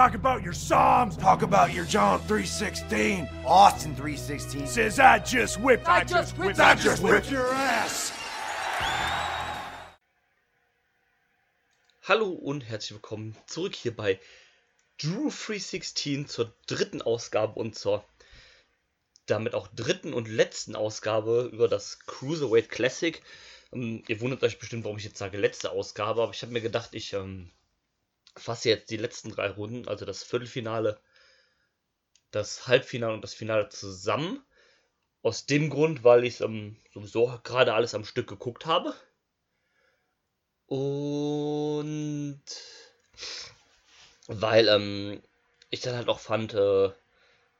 Talk about your Psalms. Talk about your John 316, Austin 316. Says I just whipped. I just whipped- I just whipped your ass. Hallo und herzlich willkommen zurück hier bei Drew 316 zur dritten Ausgabe und zur damit auch dritten und letzten Ausgabe über das Cruiserweight Classic. Ähm, ihr wundert euch bestimmt, warum ich jetzt sage letzte Ausgabe, aber ich habe mir gedacht, ich ähm, fasse jetzt die letzten drei Runden, also das Viertelfinale, das Halbfinale und das Finale zusammen. Aus dem Grund, weil ich ähm, sowieso gerade alles am Stück geguckt habe. Und weil ähm, ich dann halt auch fand, äh,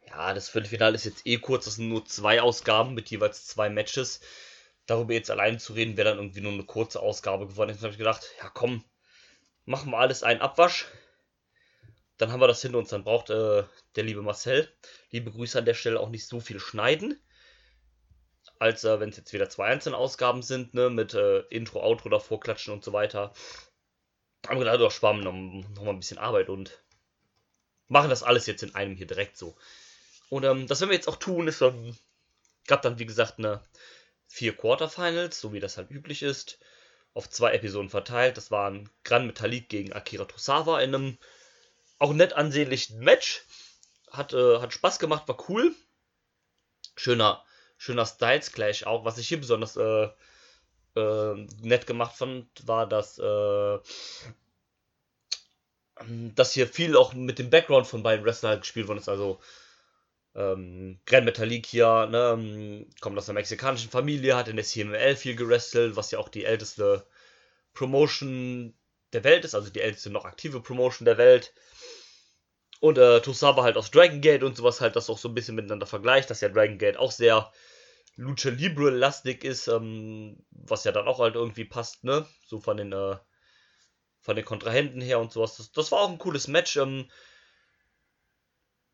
ja, das Viertelfinale ist jetzt eh kurz, das sind nur zwei Ausgaben mit jeweils zwei Matches. Darüber jetzt allein zu reden, wäre dann irgendwie nur eine kurze Ausgabe geworden. Jetzt habe ich gedacht, ja komm, machen wir alles einen Abwasch. Dann haben wir das hinter uns. Dann braucht äh, der liebe Marcel, liebe Grüße an der Stelle, auch nicht so viel schneiden. Als äh, wenn es jetzt wieder zwei einzelne Ausgaben sind, ne, mit äh, Intro, Outro davor klatschen und so weiter. Haben wir doch, sparen noch, noch mal ein bisschen Arbeit und machen das alles jetzt in einem hier direkt so. Und ähm, das werden wir jetzt auch tun. Es gab dann, wie gesagt, eine vier Quarterfinals, so wie das halt üblich ist auf zwei Episoden verteilt. Das waren Gran Metalik gegen Akira Tosawa in einem auch nett ansehnlichen Match. Hat, äh, hat Spaß gemacht, war cool. Schöner, schöner Styles Clash auch. Was ich hier besonders äh, äh, nett gemacht fand, war, dass, äh, dass hier viel auch mit dem Background von beiden Wrestlern gespielt worden ist. Also ähm, Grand Metalik hier, ne, ähm, kommt aus einer mexikanischen Familie, hat in der CML viel gewrestelt, was ja auch die älteste Promotion der Welt ist, also die älteste noch aktive Promotion der Welt. Und äh, Tosawa halt aus Dragon Gate und sowas halt das auch so ein bisschen miteinander vergleicht, dass ja Dragon Gate auch sehr Lucha Libre lastig ist, ähm, was ja dann auch halt irgendwie passt, ne? So von den, äh, von den Kontrahenten her und sowas. Das, das war auch ein cooles Match. Ähm,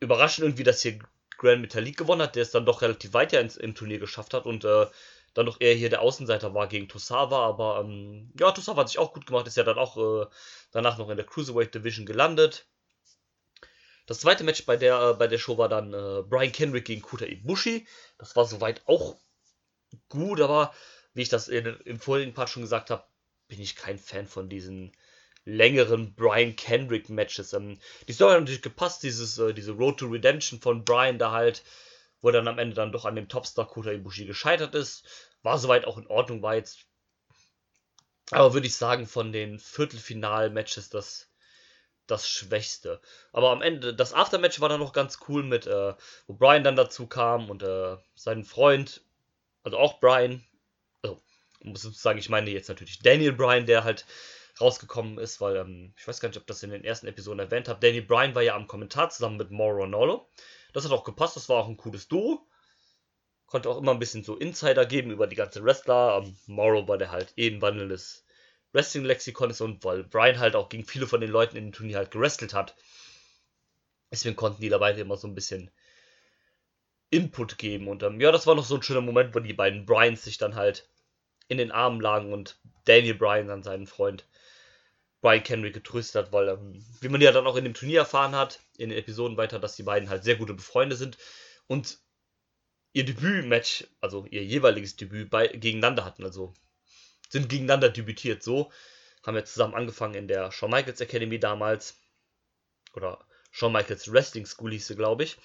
überraschend irgendwie, dass hier Grand Metalik gewonnen hat, der es dann doch relativ weit ja ins, im Turnier geschafft hat und äh, dann noch eher hier der Außenseiter war gegen Tosawa, aber ähm, ja, Tosawa hat sich auch gut gemacht, ist ja dann auch äh, danach noch in der Cruiserweight Division gelandet. Das zweite Match bei der, äh, bei der Show war dann äh, Brian Kendrick gegen Kuta Ibushi. Das war soweit auch gut, aber wie ich das in, im vorigen Part schon gesagt habe, bin ich kein Fan von diesen längeren Brian Kendrick Matches. Ähm, die Story hat natürlich gepasst, dieses, äh, diese Road to Redemption von Brian da halt, wo er dann am Ende dann doch an dem Topstar Kota Ibushi gescheitert ist. War soweit auch in Ordnung, war jetzt, aber würde ich sagen, von den Viertelfinal-Matches das, das Schwächste. Aber am Ende, das Aftermatch war dann noch ganz cool mit, äh, wo Brian dann dazu kam und äh, sein Freund, also auch Brian, also, muss sozusagen, ich meine jetzt natürlich Daniel Bryan, der halt rausgekommen ist, weil ähm, ich weiß gar nicht, ob das in den ersten Episoden erwähnt habe. Danny Bryan war ja am Kommentar zusammen mit Mauro Ronaldo. Das hat auch gepasst, das war auch ein cooles Duo. Konnte auch immer ein bisschen so Insider geben über die ganze Wrestler. Ähm, Mauro war der halt eh ein wandelndes Wrestling-Lexikon ist und weil Bryan halt auch gegen viele von den Leuten in dem Turnier halt gerestelt hat. Deswegen konnten die dabei immer so ein bisschen Input geben. Und ähm, ja, das war noch so ein schöner Moment, wo die beiden Bryans sich dann halt in den Armen lagen und Daniel Bryan dann seinen Freund Brian Kendrick getröstet hat, weil, ähm, wie man ja dann auch in dem Turnier erfahren hat, in den Episoden weiter, dass die beiden halt sehr gute Befreunde sind und ihr Debütmatch, also ihr jeweiliges Debüt bei, gegeneinander hatten, also sind gegeneinander debütiert so, haben ja zusammen angefangen in der Shawn Michaels Academy damals, oder Shawn Michaels Wrestling School hieß sie, glaube ich.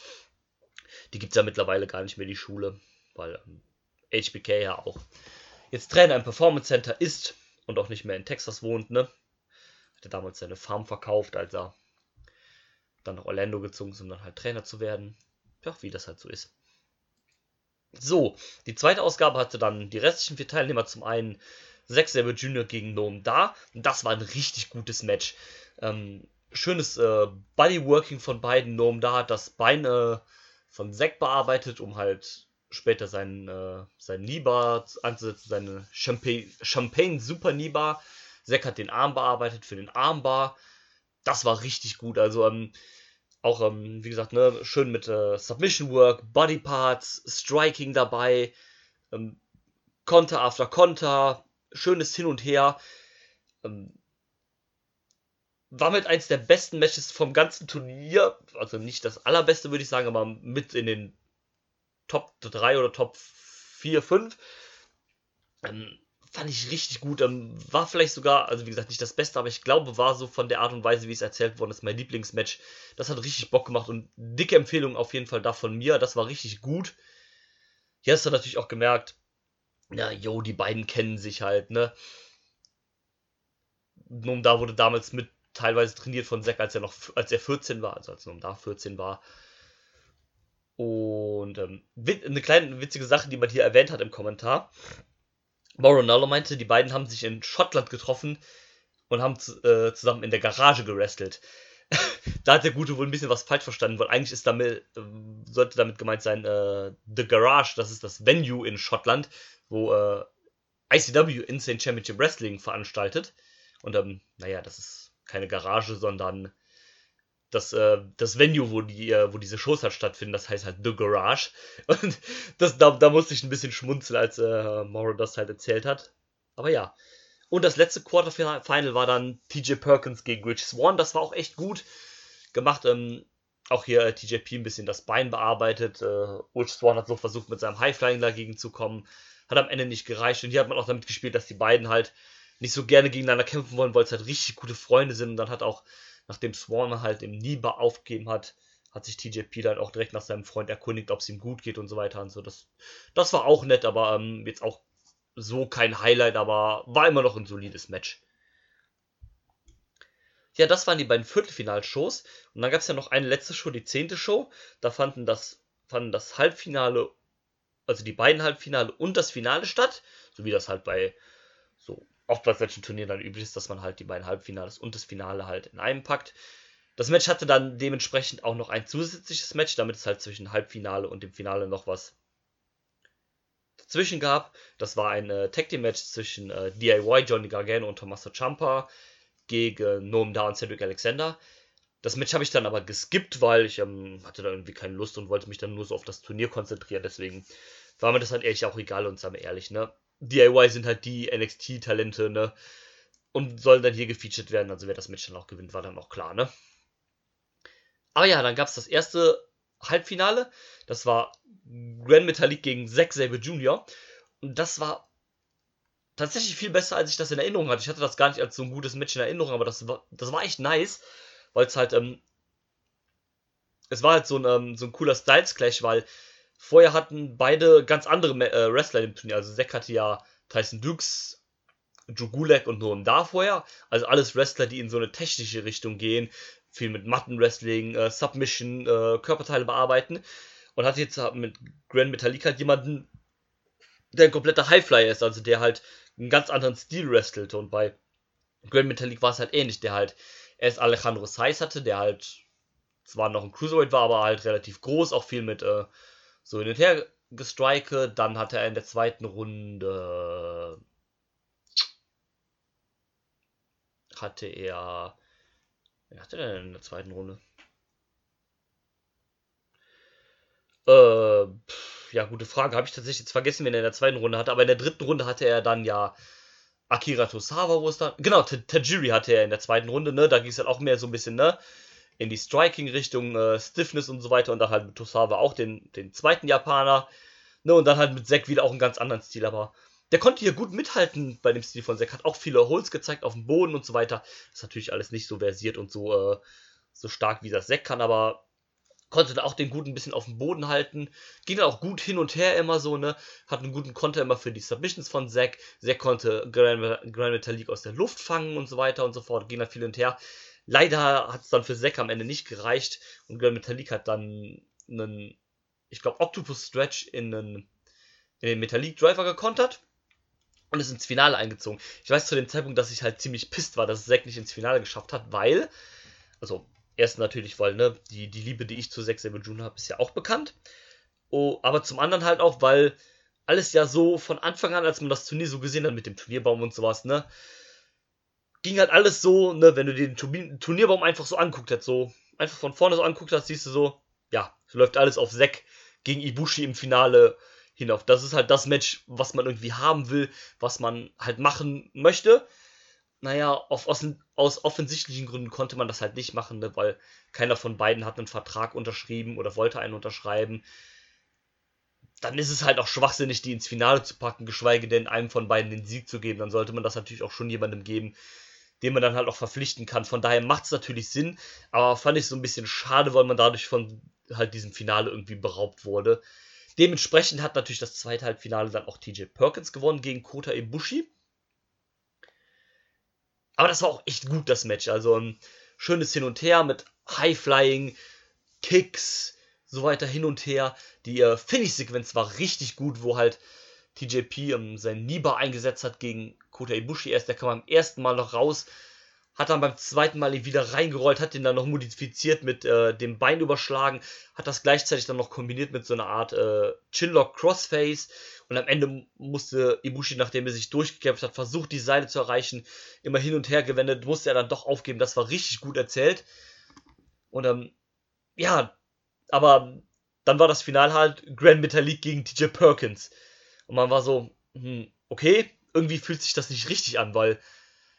Die gibt es ja mittlerweile gar nicht mehr, die Schule, weil ähm, HBK ja auch jetzt Trainer im Performance Center ist und auch nicht mehr in Texas wohnt, ne? Hatte damals seine Farm verkauft, als er dann nach Orlando gezogen ist, um dann halt Trainer zu werden. Ja, wie das halt so ist. So, die zweite Ausgabe hatte dann die restlichen vier Teilnehmer. Zum einen Zack Sabre Jr. gegen Noam Da. Das war ein richtig gutes Match. Ähm, schönes äh, Bodyworking von beiden. Noam Da hat das Bein äh, von Zack bearbeitet, um halt später seinen, äh, seinen Nibar anzusetzen, seine Champagne, Champagne Super Nibar. Zack hat den Arm bearbeitet für den Armbar. Das war richtig gut. Also, ähm, auch, ähm, wie gesagt, ne, schön mit äh, Submission Work, Body Parts, Striking dabei, ähm, Konter after Konter, schönes Hin und Her. Ähm, war mit eins der besten Matches vom ganzen Turnier. Also nicht das allerbeste, würde ich sagen, aber mit in den Top 3 oder Top 4, 5. Ähm, fand ich richtig gut. Ähm, war vielleicht sogar, also wie gesagt, nicht das Beste, aber ich glaube, war so von der Art und Weise, wie es erzählt worden ist, mein Lieblingsmatch. Das hat richtig Bock gemacht und dicke Empfehlung auf jeden Fall da von mir. Das war richtig gut. Hier hast du natürlich auch gemerkt, ja, yo, die beiden kennen sich halt, ne? Nun, da wurde damals mit teilweise trainiert von Zack, als er noch, als er 14 war, also als Nom da 14 war. Und ähm, eine kleine witzige Sache, die man hier erwähnt hat im Kommentar. Mauro meinte, die beiden haben sich in Schottland getroffen und haben äh, zusammen in der Garage gerestelt. da hat der Gute wohl ein bisschen was falsch verstanden, weil eigentlich ist damit, äh, sollte damit gemeint sein, äh, The Garage, das ist das Venue in Schottland, wo äh, ICW Insane Championship Wrestling veranstaltet. Und ähm, naja, das ist keine Garage, sondern das, äh, das Venue, wo, die, äh, wo diese Shows halt stattfinden, das heißt halt The Garage. Und das, da, da musste ich ein bisschen schmunzeln, als äh, Morrow das halt erzählt hat. Aber ja. Und das letzte Quarterfinal war dann TJ Perkins gegen Rich Swan. Das war auch echt gut gemacht. Ähm, auch hier äh, TJP ein bisschen das Bein bearbeitet. Äh, Rich Swan hat so versucht, mit seinem Highflying dagegen zu kommen. Hat am Ende nicht gereicht. Und hier hat man auch damit gespielt, dass die beiden halt nicht so gerne gegeneinander kämpfen wollen, weil es halt richtig gute Freunde sind. Und dann hat auch nachdem Swan halt im Niba aufgegeben hat, hat sich TJP dann auch direkt nach seinem Freund erkundigt, ob es ihm gut geht und so weiter und so. Das, das war auch nett, aber ähm, jetzt auch so kein Highlight, aber war immer noch ein solides Match. Ja, das waren die beiden Viertelfinalshows. Und dann gab es ja noch eine letzte Show, die zehnte Show. Da fanden das, fanden das Halbfinale, also die beiden Halbfinale und das Finale statt. So wie das halt bei oft bei solchen Turnieren dann üblich ist, dass man halt die beiden Halbfinales und das Finale halt in einem packt. Das Match hatte dann dementsprechend auch noch ein zusätzliches Match, damit es halt zwischen Halbfinale und dem Finale noch was dazwischen gab. Das war ein äh, Tag Team Match zwischen äh, DIY, Johnny Gargano und Tommaso Ciampa gegen Noam Da und Cedric Alexander. Das Match habe ich dann aber geskippt, weil ich ähm, hatte da irgendwie keine Lust und wollte mich dann nur so auf das Turnier konzentrieren. Deswegen war mir das halt ehrlich auch egal und sagen wir ehrlich, ne? DIY sind halt die NXT-Talente, ne? Und sollen dann hier gefeatured werden. Also wer das Match dann auch gewinnt, war dann auch klar, ne? Aber ja, dann gab es das erste Halbfinale. Das war Grand Metalik gegen Zack Sabre Jr. Und das war tatsächlich viel besser, als ich das in Erinnerung hatte. Ich hatte das gar nicht als so ein gutes Match in Erinnerung, aber das war, das war echt nice, weil es halt, ähm, es war halt so ein, ähm, so ein cooler Styles-Clash, weil Vorher hatten beide ganz andere äh, Wrestler im Turnier. Also Zack hatte ja Tyson Dukes, Drew Gulak und Noam da vorher. Also alles Wrestler, die in so eine technische Richtung gehen. Viel mit Mattenwrestling, äh, Submission, äh, Körperteile bearbeiten. Und hatte jetzt mit Grand Metallica halt jemanden, der ein kompletter Highflyer ist. Also der halt einen ganz anderen Stil wrestelte. Und bei Grand Metallic war es halt ähnlich. Der halt erst Alejandro Saiz hatte, der halt zwar noch ein Cruiserweight war, aber halt relativ groß, auch viel mit äh, so hin und her gestrike. Dann hat er in der zweiten Runde hatte er. Wer hatte er denn in der zweiten Runde? Äh, ja, gute Frage. Habe ich tatsächlich jetzt vergessen, wen er in der zweiten Runde hatte. Aber in der dritten Runde hatte er dann ja Akira Tosawa, wo es dann. Genau, Tajiri hatte er in der zweiten Runde, ne? Da ging es dann auch mehr so ein bisschen, ne? In die Striking-Richtung, äh, Stiffness und so weiter und dann halt mit Tosawa auch den, den zweiten Japaner. Ne, und dann halt mit Zack wieder auch einen ganz anderen Stil, aber der konnte hier gut mithalten bei dem Stil von Zack, hat auch viele Holz gezeigt auf dem Boden und so weiter. Ist natürlich alles nicht so versiert und so, äh, so stark wie das Zack kann, aber konnte da auch den guten ein bisschen auf dem Boden halten. Ging dann auch gut hin und her immer so, ne? Hat einen guten Konter immer für die Submissions von Zack. Zack konnte Grand, Grand Metalik aus der Luft fangen und so weiter und so fort. Ging dann viel hin und her. Leider hat es dann für Zack am Ende nicht gereicht und Girl Metallic hat dann einen, ich glaube, Octopus Stretch in, einen, in den Metallic Driver gekontert und ist ins Finale eingezogen. Ich weiß zu dem Zeitpunkt, dass ich halt ziemlich pisst war, dass Zack nicht ins Finale geschafft hat, weil, also, erst natürlich, weil, ne, die, die Liebe, die ich zu Zack Sabre Jr. habe, ist ja auch bekannt. Oh, aber zum anderen halt auch, weil alles ja so von Anfang an, als man das Turnier so gesehen hat mit dem Turnierbaum und sowas, ne, ging halt alles so, ne, wenn du dir den Turnierbaum einfach so anguckt hast, so einfach von vorne so anguckt hast, siehst du so, ja, läuft alles auf Zack gegen Ibushi im Finale hinauf. Das ist halt das Match, was man irgendwie haben will, was man halt machen möchte. naja, auf, aus, aus offensichtlichen Gründen konnte man das halt nicht machen, ne, weil keiner von beiden hat einen Vertrag unterschrieben oder wollte einen unterschreiben. Dann ist es halt auch schwachsinnig, die ins Finale zu packen, geschweige denn einem von beiden den Sieg zu geben. Dann sollte man das natürlich auch schon jemandem geben, den man dann halt auch verpflichten kann. Von daher macht es natürlich Sinn, aber fand ich so ein bisschen schade, weil man dadurch von halt diesem Finale irgendwie beraubt wurde. Dementsprechend hat natürlich das zweite Halbfinale dann auch TJ Perkins gewonnen gegen Kota Ibushi. Aber das war auch echt gut, das Match. Also ein schönes Hin und Her mit High-Flying, Kicks, so weiter hin und her. Die äh, Finish-Sequenz war richtig gut, wo halt TJP ähm, sein Niba eingesetzt hat gegen Kota Ibushi erst. Der kam beim ersten Mal noch raus, hat dann beim zweiten Mal ihn wieder reingerollt, hat ihn dann noch modifiziert mit äh, dem Bein überschlagen, hat das gleichzeitig dann noch kombiniert mit so einer Art äh, Chinlock Crossface und am Ende musste Ibushi, nachdem er sich durchgekämpft hat, versucht die Seile zu erreichen, immer hin und her gewendet, musste er dann doch aufgeben. Das war richtig gut erzählt. Und ähm, ja, aber dann war das Finale halt Grand Metalik gegen TJ Perkins. Und man war so, hm, okay, irgendwie fühlt sich das nicht richtig an, weil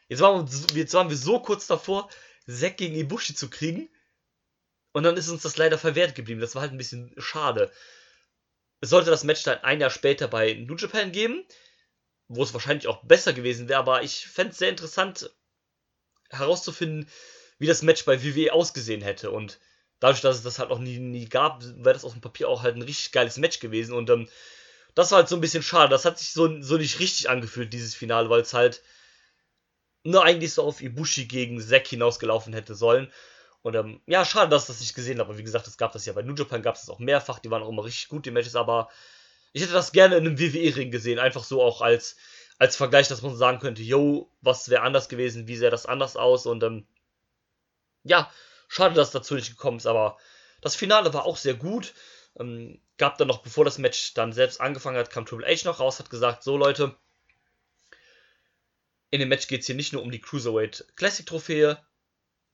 jetzt waren, wir, jetzt waren wir so kurz davor, Zack gegen Ibushi zu kriegen. Und dann ist uns das leider verwehrt geblieben. Das war halt ein bisschen schade. Es sollte das Match dann ein Jahr später bei New Japan geben, wo es wahrscheinlich auch besser gewesen wäre, aber ich fände es sehr interessant herauszufinden, wie das Match bei WWE ausgesehen hätte. Und dadurch, dass es das halt auch nie, nie gab, wäre das auf dem Papier auch halt ein richtig geiles Match gewesen. Und ähm, das war halt so ein bisschen schade. Das hat sich so, so nicht richtig angefühlt, dieses Finale, weil es halt nur eigentlich so auf Ibushi gegen Zack hinausgelaufen hätte sollen. Und ähm, ja, schade, dass ich das nicht gesehen habe. Aber wie gesagt, es gab das ja bei New Japan, gab es das auch mehrfach. Die waren auch immer richtig gut, die Matches. Aber ich hätte das gerne in einem WWE-Ring gesehen. Einfach so auch als, als Vergleich, dass man sagen könnte, yo, was wäre anders gewesen, wie sähe das anders aus. Und ähm, ja, schade, dass dazu nicht gekommen ist. Aber das Finale war auch sehr gut. Ähm, gab dann noch, bevor das Match dann selbst angefangen hat, kam Triple H noch raus, hat gesagt, so Leute, in dem Match geht es hier nicht nur um die Cruiserweight Classic Trophäe,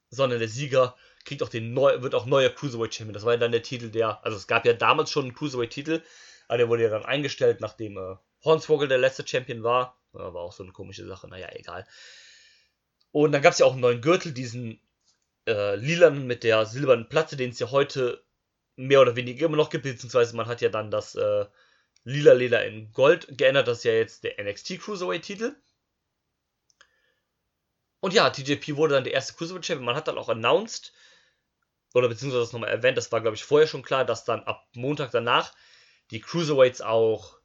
sondern der Sieger kriegt auch den neu, wird auch neuer Cruiserweight Champion. Das war ja dann der Titel, der, also es gab ja damals schon einen Cruiserweight Titel, aber der wurde ja dann eingestellt, nachdem äh, Hornswoggle der letzte Champion war. war auch so eine komische Sache, naja, egal. Und dann gab es ja auch einen neuen Gürtel, diesen äh, lilanen mit der silbernen Platte, den es ja heute mehr oder weniger immer noch gibt, beziehungsweise man hat ja dann das äh, lila Leder in Gold geändert, das ist ja jetzt der NXT Cruiserweight Titel. Und ja, TJP wurde dann der erste Cruiserweight Champion. Man hat dann auch announced, oder beziehungsweise das nochmal erwähnt, das war glaube ich vorher schon klar, dass dann ab Montag danach die Cruiserweights auch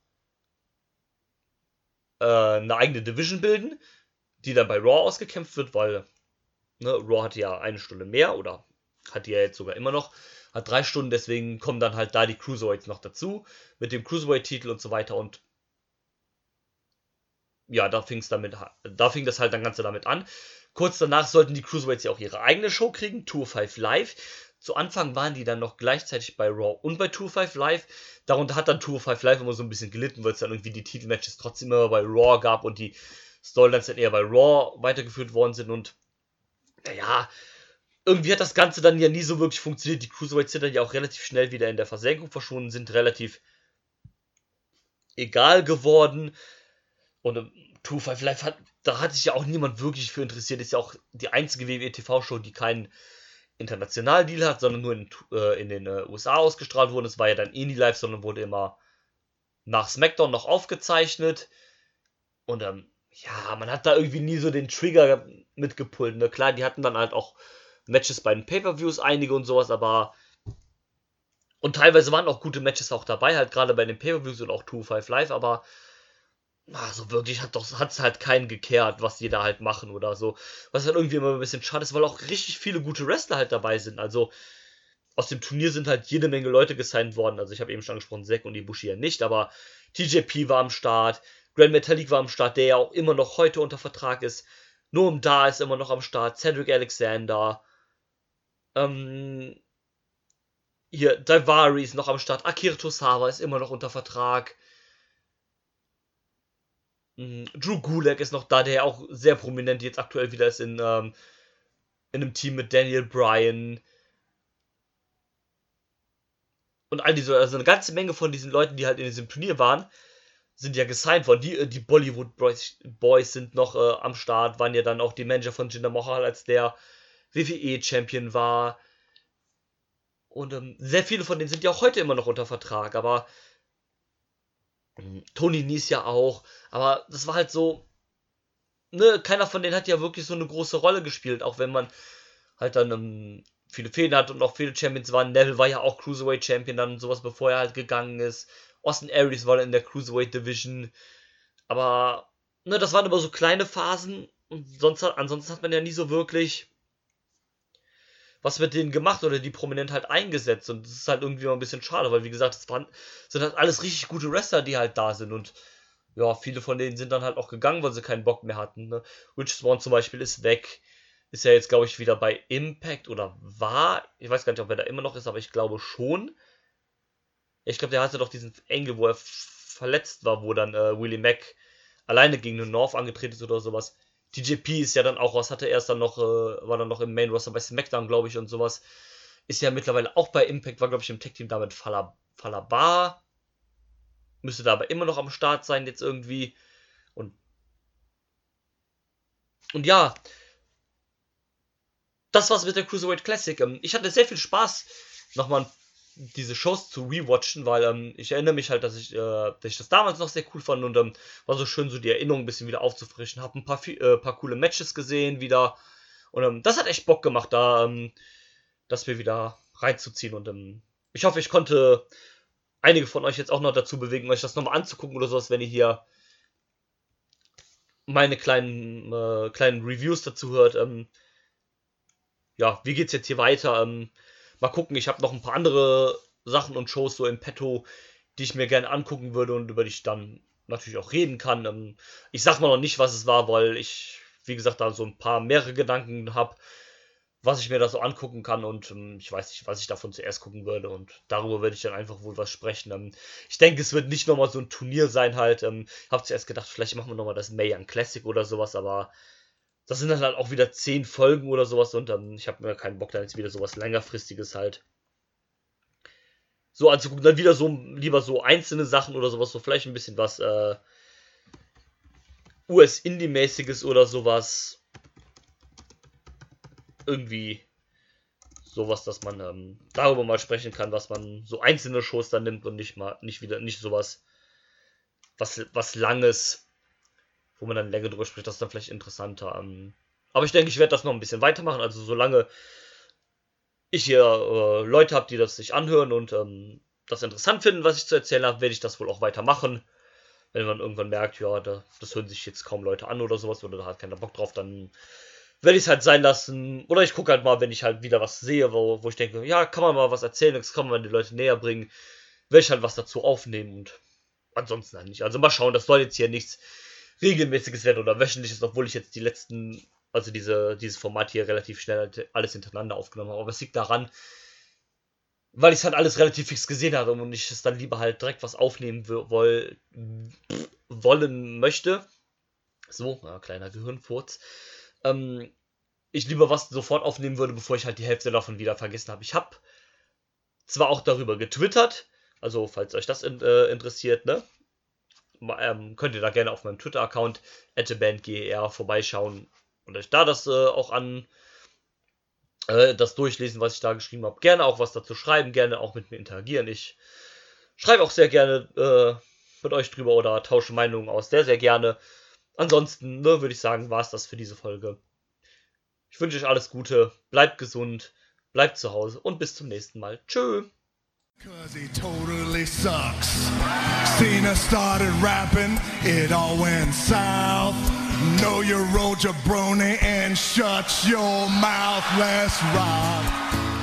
äh, eine eigene Division bilden, die dann bei Raw ausgekämpft wird, weil ne, Raw hat ja eine Stunde mehr oder hat die ja jetzt sogar immer noch, hat drei Stunden, deswegen kommen dann halt da die Cruiserweights noch dazu mit dem Cruiserweight-Titel und so weiter und ja, da fing es damit, da fing das halt dann Ganze damit an. Kurz danach sollten die Cruiserweights ja auch ihre eigene Show kriegen, Tour 5 Live. Zu Anfang waren die dann noch gleichzeitig bei Raw und bei Tour 5 Live. Darunter hat dann Tour 5 Live immer so ein bisschen gelitten, weil es dann irgendwie die Titelmatches trotzdem immer bei Raw gab und die Storylines dann eher bei Raw weitergeführt worden sind. Und naja, irgendwie hat das Ganze dann ja nie so wirklich funktioniert. Die Cruiserweights sind dann ja auch relativ schnell wieder in der Versenkung verschwunden, sind relativ egal geworden. Und 2-5 Live hat, da hat sich ja auch niemand wirklich für interessiert. Ist ja auch die einzige WWE TV-Show, die keinen internationalen Deal hat, sondern nur in, äh, in den äh, USA ausgestrahlt wurde. Es war ja dann eh nie live, sondern wurde immer nach SmackDown noch aufgezeichnet. Und ähm, ja, man hat da irgendwie nie so den Trigger mitgepult. Ne? Klar, die hatten dann halt auch Matches bei den Pay-Per-Views, einige und sowas, aber. Und teilweise waren auch gute Matches auch dabei, halt gerade bei den Pay-Per-Views und auch 2-5 Live, aber also wirklich hat doch hat's halt keinen gekehrt, was die da halt machen oder so. Was halt irgendwie immer ein bisschen schade ist, weil auch richtig viele gute Wrestler halt dabei sind. Also aus dem Turnier sind halt jede Menge Leute gesigned worden. Also ich habe eben schon angesprochen, Zack und Ibushi ja nicht, aber TJP war am Start, Grand Metallic war am Start, der ja auch immer noch heute unter Vertrag ist. Noam Da ist immer noch am Start, Cedric Alexander, ähm, hier, Daivari ist noch am Start, Akira Tosawa ist immer noch unter Vertrag. Mhm. Drew Gulak ist noch da, der auch sehr prominent jetzt aktuell wieder ist in, ähm, in einem Team mit Daniel Bryan. Und all diese, also eine ganze Menge von diesen Leuten, die halt in diesem Turnier waren, sind ja gesigned worden. Die, äh, die Bollywood Boys, Boys sind noch äh, am Start, waren ja dann auch die Manager von Jinder Mahal, als der WWE-Champion war. Und ähm, sehr viele von denen sind ja auch heute immer noch unter Vertrag, aber ähm, Tony Nies ja auch. Aber das war halt so, ne, keiner von denen hat ja wirklich so eine große Rolle gespielt, auch wenn man halt dann ähm, viele Fehler hat und auch viele Champions waren. Neville war ja auch Cruiserweight Champion dann und sowas, bevor er halt gegangen ist. Austin Aries war dann in der Cruiserweight Division. Aber, ne, das waren immer so kleine Phasen und sonst ansonsten hat man ja nie so wirklich was mit denen gemacht oder die prominent halt eingesetzt. Und das ist halt irgendwie mal ein bisschen schade, weil wie gesagt, es waren, sind halt alles richtig gute Wrestler, die halt da sind. Und ja, viele von denen sind dann halt auch gegangen, weil sie keinen Bock mehr hatten. Ne? Rich Swan zum Beispiel ist weg. Ist ja jetzt, glaube ich, wieder bei Impact oder war. Ich weiß gar nicht, ob er da immer noch ist, aber ich glaube schon. Ich glaube, der hatte doch diesen Engel, wo er verletzt war, wo dann äh, Willie Mack alleine gegen den North angetreten ist oder sowas. TJP ist ja dann auch was, hatte erst dann noch, äh, war dann noch im Main Roster bei SmackDown, glaube ich, und sowas. Ist ja mittlerweile auch bei Impact, war, glaube ich, im Tech-Team damit Falabar. Müsste da aber immer noch am Start sein, jetzt irgendwie. Und. Und ja. Das war's mit der Cruiserweight Classic. Ähm, ich hatte sehr viel Spaß, nochmal ein diese Shows zu rewatchen, weil ähm, ich erinnere mich halt, dass ich, äh, dass ich das damals noch sehr cool fand und ähm, war so schön, so die Erinnerung ein bisschen wieder aufzufrischen. Hab ein paar, äh, paar coole Matches gesehen wieder und ähm, das hat echt Bock gemacht, da ähm, das mir wieder reinzuziehen und ähm, ich hoffe, ich konnte einige von euch jetzt auch noch dazu bewegen, euch das nochmal anzugucken oder sowas, wenn ihr hier meine kleinen, äh, kleinen Reviews dazu hört. Ähm, ja, wie geht's jetzt hier weiter? Mal gucken, ich habe noch ein paar andere Sachen und Shows so im Petto, die ich mir gerne angucken würde und über die ich dann natürlich auch reden kann. Ähm, ich sag mal noch nicht, was es war, weil ich, wie gesagt, da so ein paar mehrere Gedanken habe, was ich mir da so angucken kann und ähm, ich weiß nicht, was ich davon zuerst gucken würde und darüber werde ich dann einfach wohl was sprechen. Ähm, ich denke, es wird nicht nochmal so ein Turnier sein halt. Ähm, habe zuerst gedacht, vielleicht machen wir nochmal das May Young Classic oder sowas, aber das sind dann halt auch wieder zehn Folgen oder sowas und dann, ich habe mir keinen Bock, da jetzt wieder sowas längerfristiges halt so anzugucken. Dann wieder so, lieber so einzelne Sachen oder sowas, so vielleicht ein bisschen was äh, US-Indie-mäßiges oder sowas. Irgendwie sowas, dass man ähm, darüber mal sprechen kann, was man so einzelne Shows dann nimmt und nicht mal, nicht wieder, nicht sowas, was, was Langes wo man dann länger drüber spricht, das ist dann vielleicht interessanter. Ähm, aber ich denke, ich werde das noch ein bisschen weitermachen. Also solange ich hier äh, Leute habe, die das sich anhören und ähm, das interessant finden, was ich zu erzählen habe, werde ich das wohl auch weitermachen. Wenn man irgendwann merkt, ja, da, das hören sich jetzt kaum Leute an oder sowas, oder da hat keiner Bock drauf, dann werde ich es halt sein lassen. Oder ich gucke halt mal, wenn ich halt wieder was sehe, wo, wo ich denke, ja, kann man mal was erzählen, das kann man die Leute näher bringen, werde ich halt was dazu aufnehmen und ansonsten halt nicht. Also mal schauen, das soll jetzt hier nichts regelmäßiges werden oder wöchentliches, obwohl ich jetzt die letzten, also diese, dieses Format hier relativ schnell alles hintereinander aufgenommen habe. Aber es liegt daran, weil ich es halt alles relativ fix gesehen habe und ich es dann lieber halt direkt was aufnehmen woll, wollen möchte. So, ja, kleiner Gehirnfurz. Ähm, ich lieber was sofort aufnehmen würde, bevor ich halt die Hälfte davon wieder vergessen habe. Ich habe zwar auch darüber getwittert, also falls euch das in, äh, interessiert, ne? Ähm, könnt ihr da gerne auf meinem Twitter-Account @bandger vorbeischauen und euch da das äh, auch an äh, das durchlesen, was ich da geschrieben habe. Gerne auch was dazu schreiben, gerne auch mit mir interagieren. Ich schreibe auch sehr gerne äh, mit euch drüber oder tausche Meinungen aus, sehr, sehr gerne. Ansonsten ne, würde ich sagen, war es das für diese Folge. Ich wünsche euch alles Gute, bleibt gesund, bleibt zu Hause und bis zum nächsten Mal. Tschö. Cause he totally sucks. Cena started rapping, it all went south. Know your role, jabroni, and shut your mouth, let's rock.